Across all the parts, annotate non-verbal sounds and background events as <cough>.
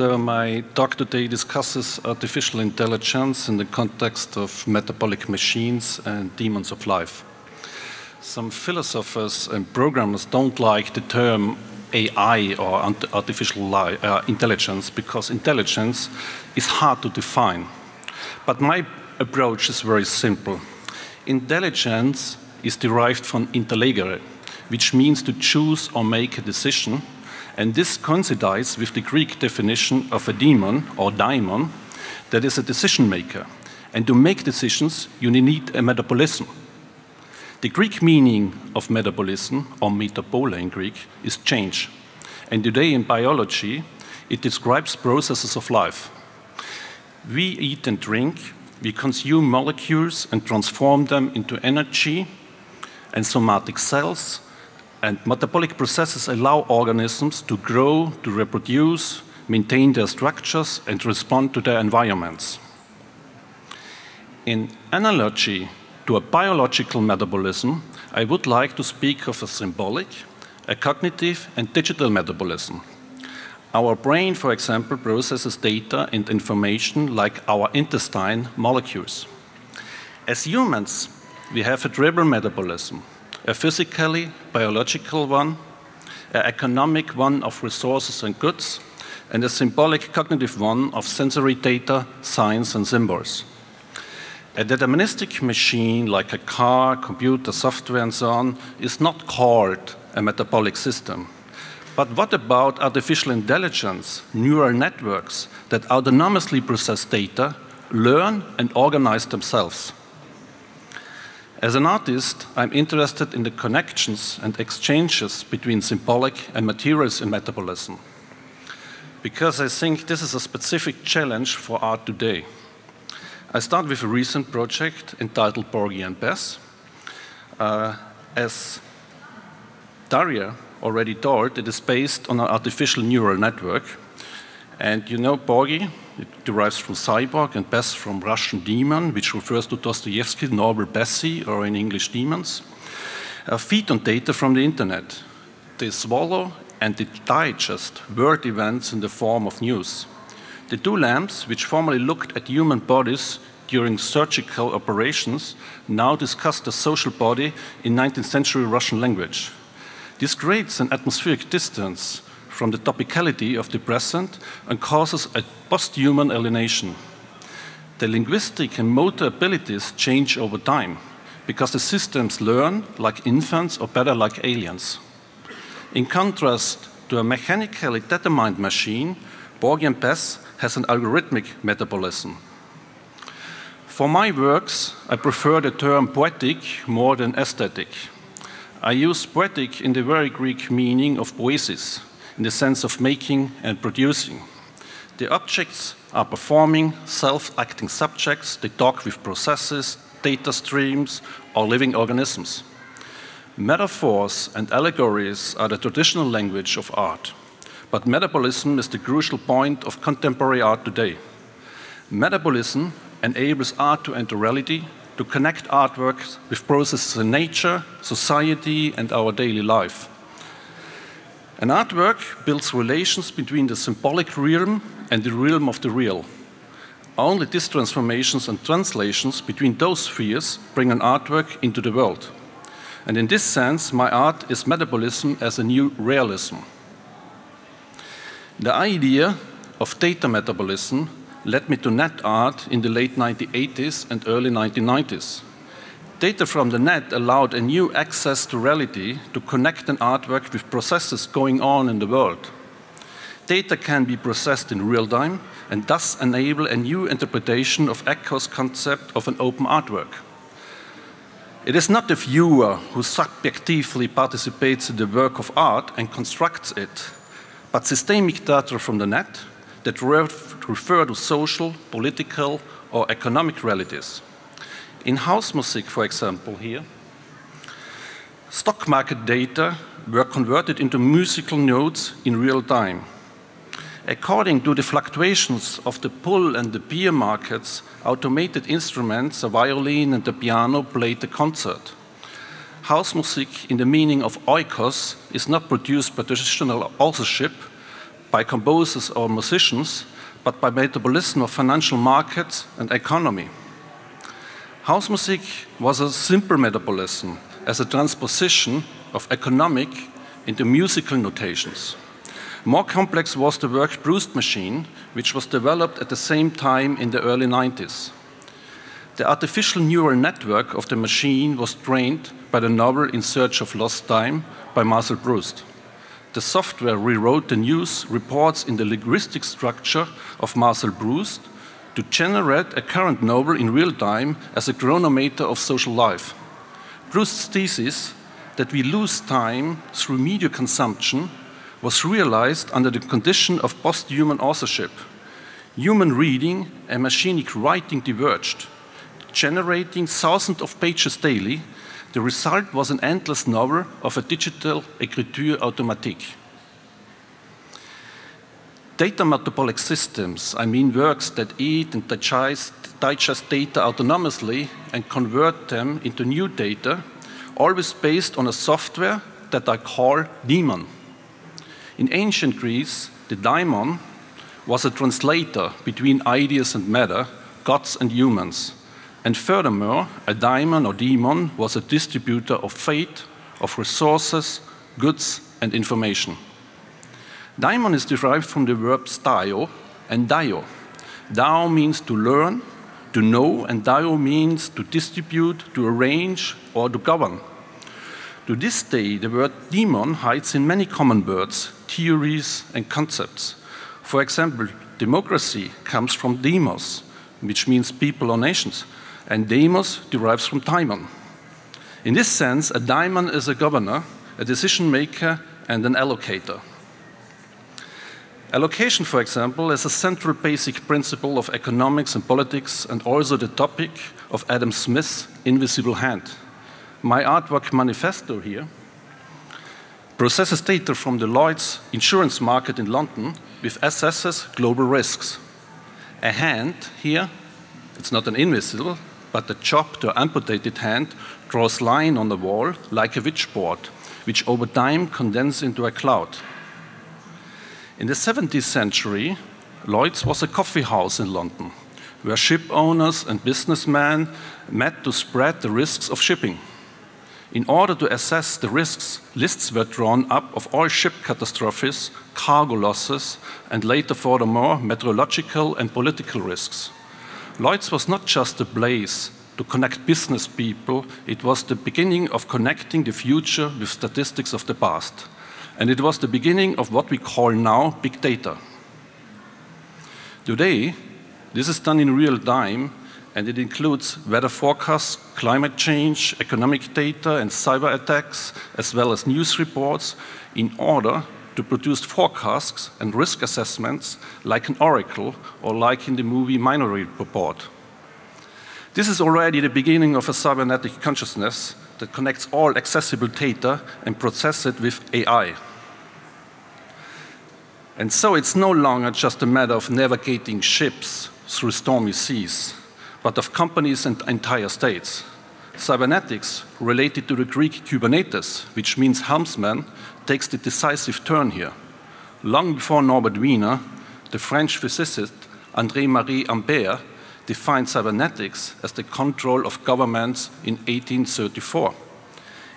So, my talk today discusses artificial intelligence in the context of metabolic machines and demons of life. Some philosophers and programmers don't like the term AI or artificial uh, intelligence because intelligence is hard to define. But my approach is very simple. Intelligence is derived from intellegere, which means to choose or make a decision, and this coincides with the Greek definition of a demon or daimon that is a decision maker. And to make decisions, you need a metabolism. The Greek meaning of metabolism, or metabola in Greek, is change. And today in biology, it describes processes of life. We eat and drink, we consume molecules and transform them into energy and somatic cells, and metabolic processes allow organisms to grow, to reproduce, maintain their structures, and respond to their environments. In analogy to a biological metabolism, I would like to speak of a symbolic, a cognitive, and digital metabolism. Our brain, for example, processes data and information like our intestine molecules. As humans, we have a triple metabolism a physically biological one, an economic one of resources and goods, and a symbolic cognitive one of sensory data, signs, and symbols. A deterministic machine like a car, computer, software, and so on is not called a metabolic system. But what about artificial intelligence, neural networks that autonomously process data, learn, and organize themselves? As an artist, I'm interested in the connections and exchanges between symbolic and materials in metabolism. Because I think this is a specific challenge for art today. I start with a recent project entitled Porgy and Bess. Uh, as Daria already told, it is based on an artificial neural network. And you know Porgy, it derives from cyborg and Bess from Russian demon, which refers to Dostoevsky's novel Besy, or in English, demons, uh, feed on data from the internet. They swallow and they digest world events in the form of news. The two lamps, which formerly looked at human bodies during surgical operations, now discuss the social body in 19th century Russian language. This creates an atmospheric distance from the topicality of the present and causes a post-human alienation. The linguistic and motor abilities change over time because the systems learn like infants or better like aliens. In contrast to a mechanically determined machine, Borgian Bess has an algorithmic metabolism. For my works, I prefer the term poetic more than aesthetic. I use poetic in the very Greek meaning of poiesis, in the sense of making and producing. The objects are performing, self acting subjects, they talk with processes, data streams, or living organisms. Metaphors and allegories are the traditional language of art, but metabolism is the crucial point of contemporary art today. Metabolism enables art to enter reality, to connect artworks with processes in nature, society, and our daily life. An artwork builds relations between the symbolic realm and the realm of the real. Only these transformations and translations between those spheres bring an artwork into the world. And in this sense, my art is metabolism as a new realism. The idea of data metabolism led me to net art in the late 1980s and early 1990s. Data from the net allowed a new access to reality to connect an artwork with processes going on in the world. Data can be processed in real time and thus enable a new interpretation of Eco's concept of an open artwork. It is not the viewer who subjectively participates in the work of art and constructs it, but systemic data from the net that refer to social, political, or economic realities. In house music, for example, here, stock market data were converted into musical notes in real time. According to the fluctuations of the bull and the bear markets, automated instruments, a violin and a piano, played the concert. House music, in the meaning of oikos, is not produced by traditional authorship, by composers or musicians, but by metabolism of financial markets and economy. House music was a simple metabolism as a transposition of economic into musical notations. More complex was the work Proust machine, which was developed at the same time in the early 90s. The artificial neural network of the machine was trained by the novel In Search of Lost Time by Marcel Proust. The software rewrote the news reports in the linguistic structure of Marcel Proust to generate a current novel in real time as a chronometer of social life. Proust's thesis that we lose time through media consumption was realized under the condition of post-human authorship. Human reading and machinic writing diverged, generating thousands of pages daily. The result was an endless novel of a digital écriture automatique. Data metabolic systems, I mean works that eat and digest, digest data autonomously and convert them into new data, always based on a software that I call daemon. In ancient Greece, the daimon was a translator between ideas and matter, gods and humans. And furthermore, a daimon or demon was a distributor of fate, of resources, goods, and information. Daimon is derived from the verbs dio and dio. Dao means to learn, to know, and dio means to distribute, to arrange, or to govern. To this day, the word demon hides in many common words, theories, and concepts. For example, democracy comes from demos, which means people or nations, and demos derives from daimon. In this sense, a daimon is a governor, a decision maker, and an allocator. Allocation, for example, is a central basic principle of economics and politics, and also the topic of Adam Smith's invisible hand my artwork manifesto here processes data from the Lloyd's insurance market in London with assesses global risks. A hand here, it's not an invisible, but a chopped or amputated hand draws line on the wall like a witchboard, which over time condense into a cloud. In the 17th century, Lloyd's was a coffee house in London, where ship owners and businessmen met to spread the risks of shipping. In order to assess the risks, lists were drawn up of all ship catastrophes, cargo losses, and later, furthermore, meteorological and political risks. Lloyd's was not just a place to connect business people, it was the beginning of connecting the future with statistics of the past. And it was the beginning of what we call now big data. Today, this is done in real time and it includes weather forecasts, climate change, economic data, and cyber attacks, as well as news reports, in order to produce forecasts and risk assessments like an oracle or like in the movie Minority Report. This is already the beginning of a cybernetic consciousness that connects all accessible data and processes it with AI. And so it's no longer just a matter of navigating ships through stormy seas but of companies and entire states. Cybernetics, related to the Greek Kybernetes, which means helmsman, takes the decisive turn here. Long before Norbert Wiener, the French physicist André Marie Ampère defined cybernetics as the control of governments in 1834.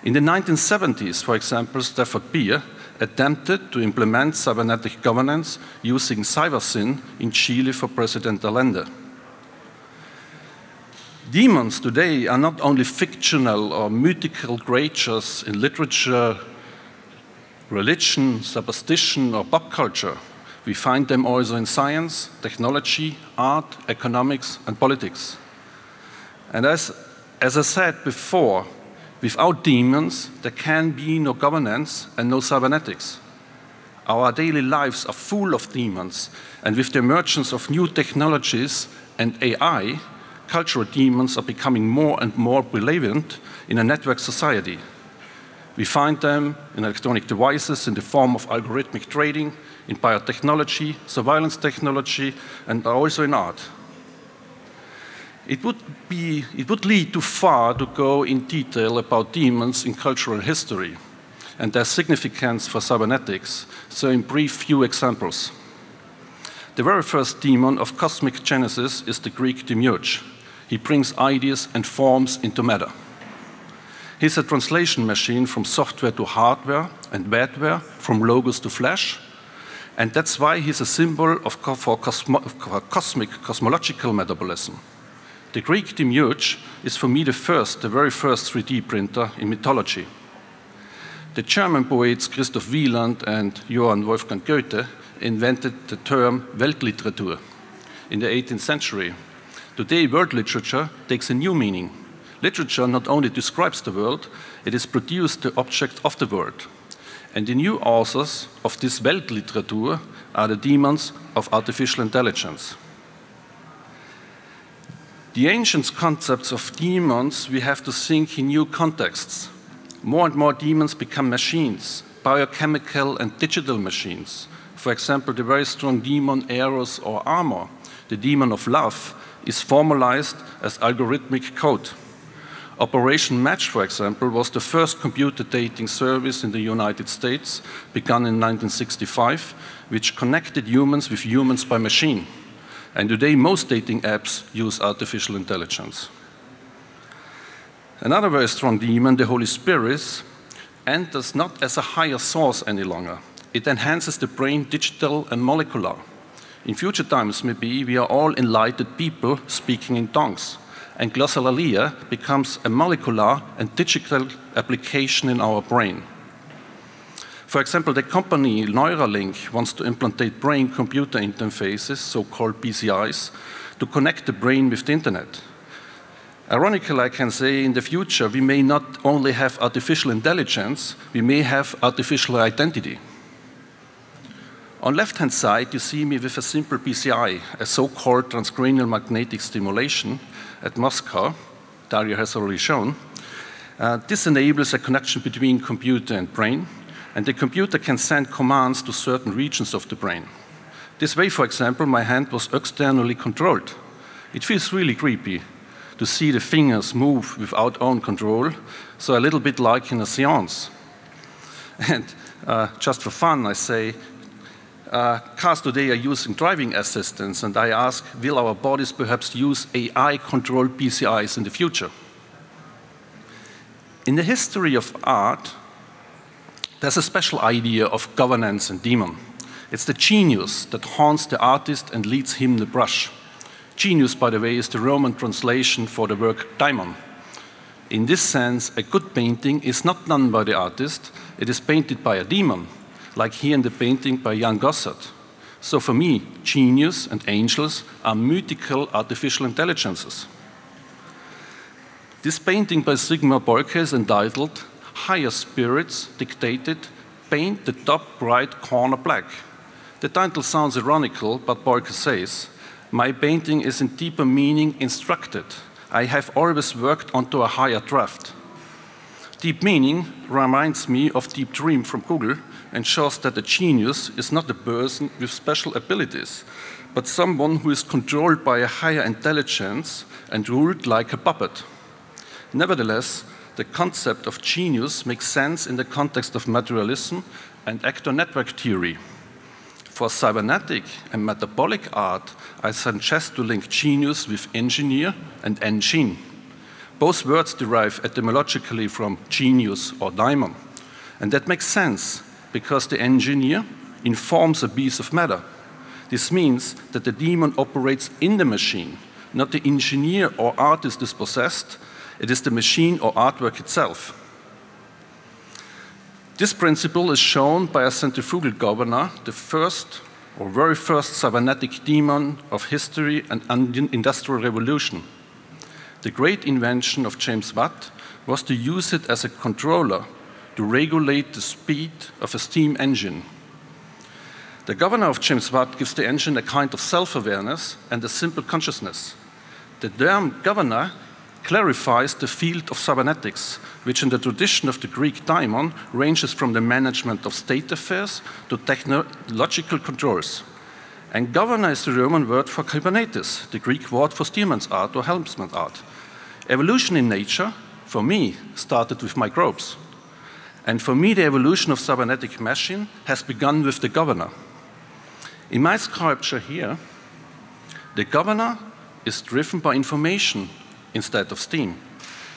In the 1970s, for example, Stafford Beer attempted to implement cybernetic governance using CyberSyn in Chile for President Allende. Demons today are not only fictional or mythical creatures in literature, religion, superstition, or pop culture. We find them also in science, technology, art, economics, and politics. And as, as I said before, without demons, there can be no governance and no cybernetics. Our daily lives are full of demons, and with the emergence of new technologies and AI, cultural demons are becoming more and more relevant in a network society. We find them in electronic devices in the form of algorithmic trading, in biotechnology, surveillance technology, and also in art. It would, be, it would lead too far to go in detail about demons in cultural history. and their significance for cybernetics, so in brief few examples. The very first demon of cosmic genesis is the Greek demiurge. He brings ideas and forms into matter. He's a translation machine from software to hardware and badware, from logos to flash, and that's why he's a symbol of, for, cosmo, for cosmic cosmological metabolism. The Greek demiurge is for me the first, the very first 3D printer in mythology. The German poets Christoph Wieland and Johann Wolfgang Goethe invented the term Weltliteratur in the 18th century. Today, world literature takes a new meaning. Literature not only describes the world, it is produced the object of the world. And the new authors of this Weltliteratur are the demons of artificial intelligence. The ancient concepts of demons we have to think in new contexts. More and more demons become machines, biochemical and digital machines. For example, the very strong demon Eros or Amor, the demon of love, is formalized as algorithmic code. Operation Match, for example, was the first computer dating service in the United States, begun in 1965, which connected humans with humans by machine. And today, most dating apps use artificial intelligence. Another very strong demon, the Holy Spirit, enters not as a higher source any longer. It enhances the brain digital and molecular. In future times, maybe, we are all enlightened people speaking in tongues, and glossolalia becomes a molecular and digital application in our brain. For example, the company Neuralink wants to implantate brain computer interfaces, so called BCIs, to connect the brain with the internet. Ironically, I can say in the future we may not only have artificial intelligence, we may have artificial identity. On left hand side, you see me with a simple BCI, a so called transcranial magnetic stimulation at Moscow. Dario has already shown. Uh, this enables a connection between computer and brain and the computer can send commands to certain regions of the brain. This way, for example, my hand was externally controlled. It feels really creepy to see the fingers move without own control, so a little bit like in a seance. <laughs> And uh, just for fun, I say, uh, cars today are using driving assistance, and I ask, will our bodies perhaps use AI controlled BCIs in the future? In the history of art, there's a special idea of governance and demon. It's the genius that haunts the artist and leads him the brush. Genius, by the way, is the Roman translation for the word daimon. In this sense, a good painting is not done by the artist, it is painted by a demon, like here in the painting by Jan Gossaert. So for me, genius and angels are mythical artificial intelligences. This painting by Sigmar Polke is entitled higher spirits dictated, paint the top right corner black. The title sounds ironical, but Polke says, My painting is in deeper meaning instructed. I have always worked onto a higher draft. Deep meaning reminds me of Deep Dream from Google and shows that a genius is not a person with special abilities, but someone who is controlled by a higher intelligence and ruled like a puppet. Nevertheless, the concept of genius makes sense in the context of materialism and actor network theory. For cybernetic and metabolic art, I suggest to link genius with engineer and engine. Both words derive etymologically from genius or daimon. And that makes sense because the engineer informs a piece of matter. This means that the demon operates in the machine, not the engineer or artist is possessed, it is the machine or artwork itself. This principle is shown by a centrifugal governor, the first or very first cybernetic demon of history and industrial revolution. The great invention of James Watt was to use it as a controller to regulate the speed of a steam engine. The governor of James Watt gives the engine a kind of self awareness and a simple consciousness. The term governor clarifies the field of cybernetics, which in the tradition of the Greek daimon ranges from the management of state affairs to technological controls. And governor is the Roman word for kybernetes, the Greek word for steersman's art or helmsman's art. Evolution in nature, for me, started with microbes. And for me, the evolution of cybernetic machine has begun with the governor. In my sculpture here, the governor is driven by information instead of steam.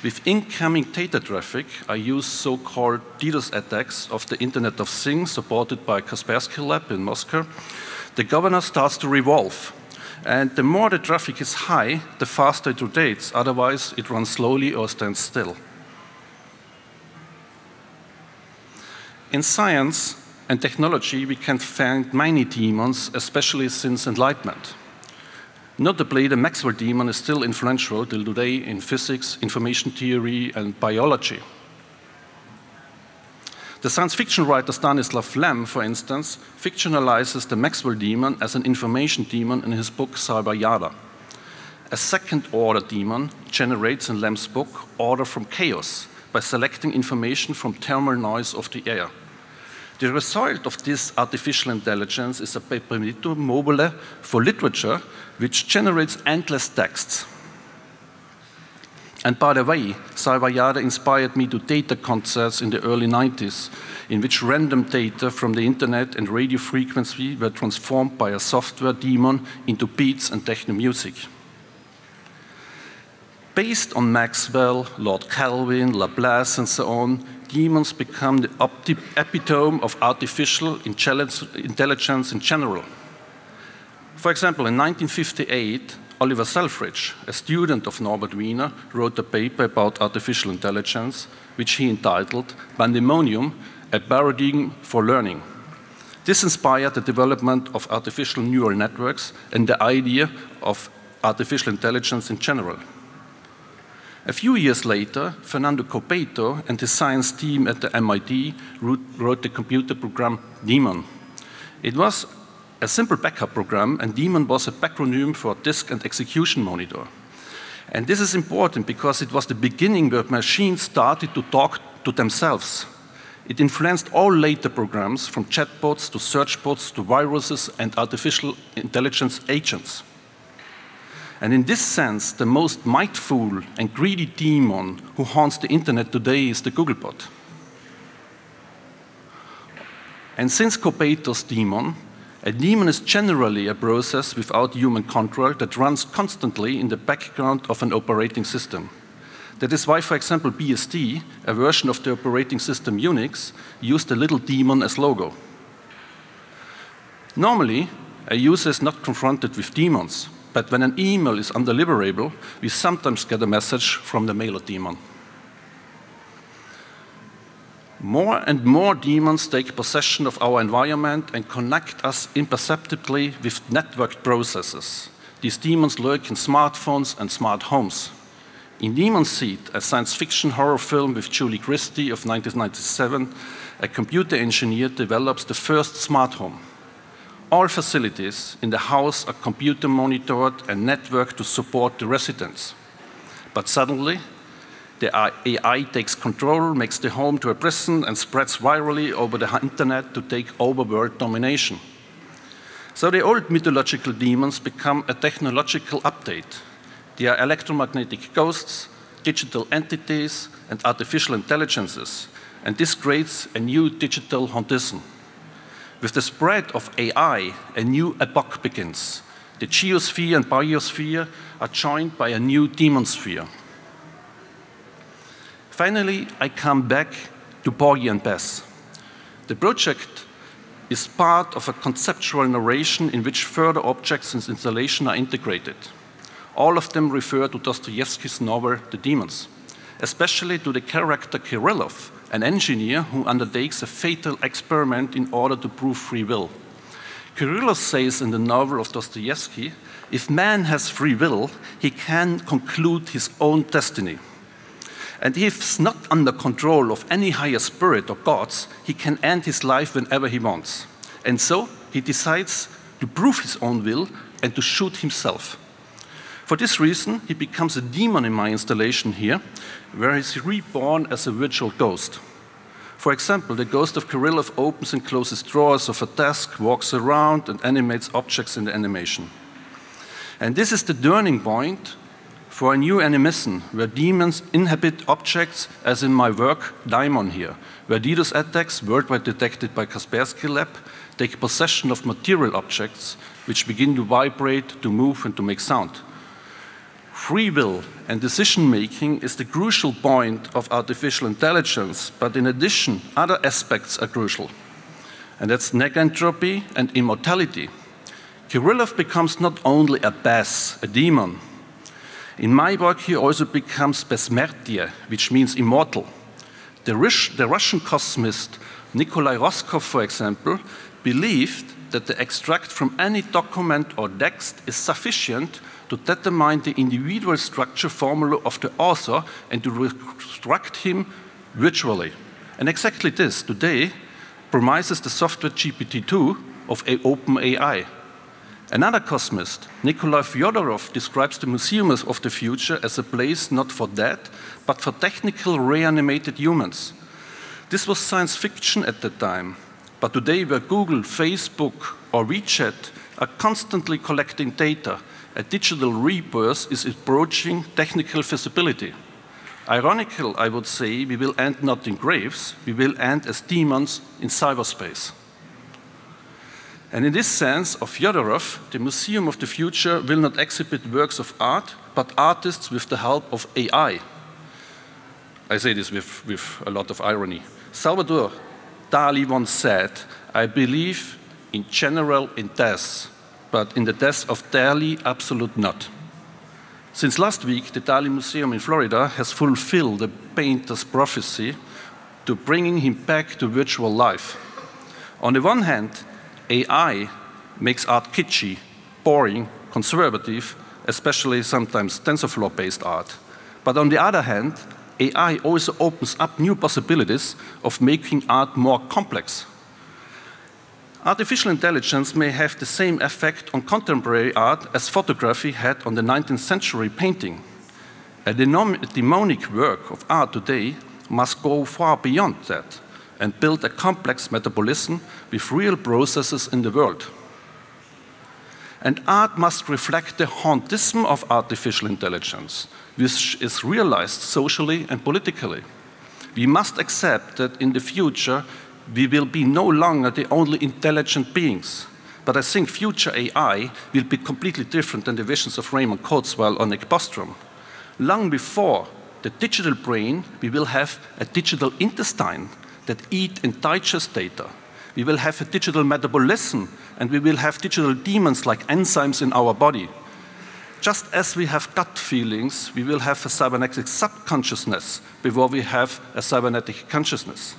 With incoming data traffic, I use so-called DDoS attacks of the Internet of Things supported by Kaspersky Lab in Moscow. The governor starts to revolve. And the more the traffic is high, the faster it rotates. Otherwise, it runs slowly or stands still. In science and technology, we can find many demons, especially since Enlightenment. Notably, the Maxwell demon is still influential till today in physics, information theory, and biology. The science fiction writer Stanislav Lem, for instance, fictionalizes the Maxwell demon as an information demon in his book Cyberiad. A second order demon generates in Lem's book order from chaos, by selecting information from thermal noise of the air. The result of this artificial intelligence is a Perpetuum mobile for literature, which generates endless texts. And by the way, Cyber inspired me to data concerts in the early 90s, in which random data from the internet and radio frequency were transformed by a software demon into beats and techno music. Based on Maxwell, Lord Kelvin, Laplace, and so on, demons become the epitome of artificial intelligence in general. For example, in 1958, Oliver Selfridge, a student of Norbert Wiener, wrote a paper about artificial intelligence, which he entitled Pandemonium, a paradigm for learning. This inspired the development of artificial neural networks and the idea of artificial intelligence in general. A few years later, Fernando Corbató and his science team at the MIT wrote the computer program Daemon. It was a simple backup program, and Daemon was a backronym for disk and execution monitor. And this is important because it was the beginning where machines started to talk to themselves. It influenced all later programs, from chatbots to search bots to viruses and artificial intelligence agents. And in this sense, the most mightful and greedy demon who haunts the internet today is the Googlebot. And since Corbató's demon, a demon is generally a process without human control that runs constantly in the background of an operating system. That is why, for example, BSD, a version of the operating system Unix, used a little demon as logo. Normally, a user is not confronted with demons, but when an email is undeliverable, we sometimes get a message from the mailer daemon. More and more demons take possession of our environment and connect us imperceptibly with networked processes. These demons lurk in smartphones and smart homes. In Demon Seed, a science fiction horror film with Julie Christie of 1997, a computer engineer develops the first smart home. All facilities in the house are computer monitored and networked to support the residents. But suddenly, the AI takes control, makes the home to a prison, and spreads virally over the internet to take over world domination. So the old mythological demons become a technological update. They are electromagnetic ghosts, digital entities, and artificial intelligences. And this creates a new digital hauntism. With the spread of AI, a new epoch begins. The geosphere and biosphere are joined by a new demonsphere. Finally, I come back to Porgy and Bess. The project is part of a conceptual narration in which further objects and installation are integrated. All of them refer to Dostoevsky's novel The Demons, especially to the character Kirillov, an engineer who undertakes a fatal experiment in order to prove free will. Kirillov says in the novel of Dostoevsky if man has free will, he can conclude his own destiny. And if not under control of any higher spirit or gods, he can end his life whenever he wants. And so he decides to prove his own will and to shoot himself. For this reason, he becomes a demon in my installation here, where he's reborn as a virtual ghost. For example, the ghost of Kirillov opens and closes drawers of a desk, walks around, and animates objects in the animation. And this is the turning point for a new animism where demons inhabit objects, as in my work, Daimon here, where DDoS attacks, worldwide detected by Kaspersky Lab, take possession of material objects which begin to vibrate, to move, and to make sound. Free will and decision making is the crucial point of artificial intelligence, but in addition, other aspects are crucial, and that's negentropy and immortality. Kirillov becomes not only a bas, a demon. In my work, he also becomes besmertie, which means immortal. The, Rush, the Russian cosmist Nikolai Roskov, for example, believed that the extract from any document or text is sufficient to determine the individual structure formula of the author and to reconstruct him virtually. And exactly this, today, promises the software GPT-2 of OpenAI. Another cosmist, Nikolai Fyodorov, describes the museums of the future as a place not for dead, but for technical reanimated humans. This was science fiction at the time, but today, where Google, Facebook, or WeChat are constantly collecting data, a digital rebirth is approaching technical feasibility. Ironical, I would say, we will end not in graves, we will end as demons in cyberspace. And in this sense of Fyodorov, the Museum of the Future will not exhibit works of art, but artists with the help of AI. I say this with, with a lot of irony. Salvador Dali once said, I believe in general in death, but in the death of Dali, absolute not. Since last week, the Dali Museum in Florida has fulfilled the painter's prophecy to bringing him back to virtual life. On the one hand, AI makes art kitschy, boring, conservative, especially sometimes TensorFlow based art. But on the other hand, AI also opens up new possibilities of making art more complex. Artificial intelligence may have the same effect on contemporary art as photography had on the 19th century painting. A demonic work of art today must go far beyond that and build a complex metabolism with real processes in the world. And art must reflect the hauntism of artificial intelligence, which is realized socially and politically. We must accept that in the future, we will be no longer the only intelligent beings. But I think future AI will be completely different than the visions of Raymond Kurzweil or Nick Bostrom. Long before the digital brain, we will have a digital intestine that eat and digest data. We will have a digital metabolism, and we will have digital demons like enzymes in our body. Just as we have gut feelings, we will have a cybernetic subconsciousness before we have a cybernetic consciousness.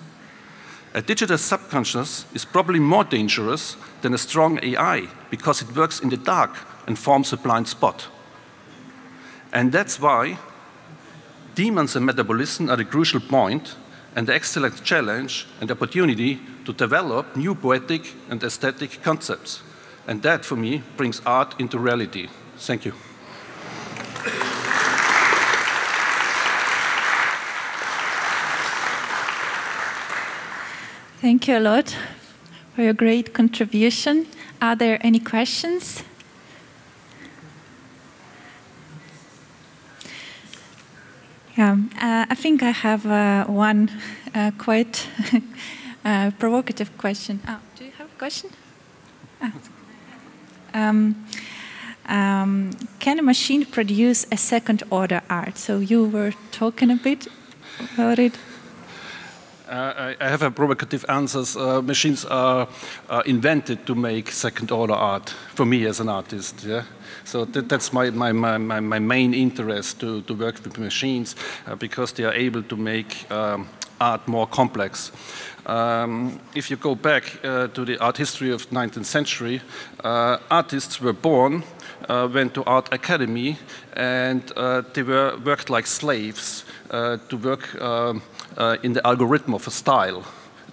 A digital subconscious is probably more dangerous than a strong AI because it works in the dark and forms a blind spot. And that's why demons and metabolism are the crucial point and the excellent challenge and opportunity to develop new poetic and aesthetic concepts. And that, for me, brings art into reality. Thank you. Thank you a lot for your great contribution. Are there any questions? Yeah, uh, I think I have uh, one uh, quite <laughs> uh, provocative question. Oh, do you have a question? Ah. Um, um, can a machine produce a second order art? So you were talking a bit about it. Uh, I have a provocative answer. Uh, machines are, invented to make second order art for me as an artist. Yeah? So that, that's my, my, my, my, main interest to, to work with machines uh, because they are able to make um, art more complex. Um, if you go back uh, to the art history of 19th century, uh, artists were born, uh, went to art academy, and they were worked like slaves to work um, in the algorithm of a style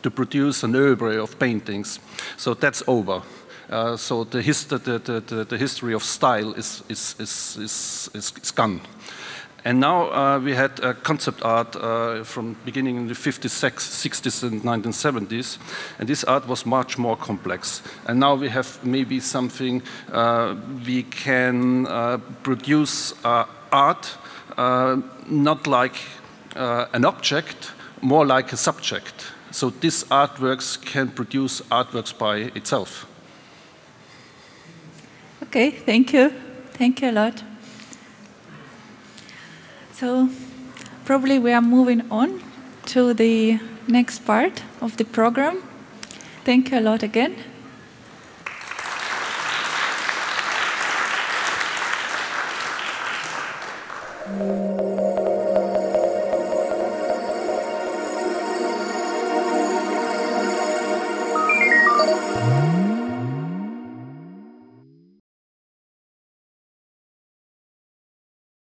to produce an oeuvre of paintings. So that's over. Uh, so the, his, the, the, the, history of style is, is, is, is, is gone. And now uh, we had uh, concept art uh, from beginning in the 50s, 60s, and 1970s, and this art was much more complex. And now we have maybe something uh, we can uh, produce art uh, not like uh, an object, more like a subject. So these artworks can produce artworks by itself. Okay, thank you. Thank you a lot. So, probably we are moving on to the next part of the program. Thank you a lot again.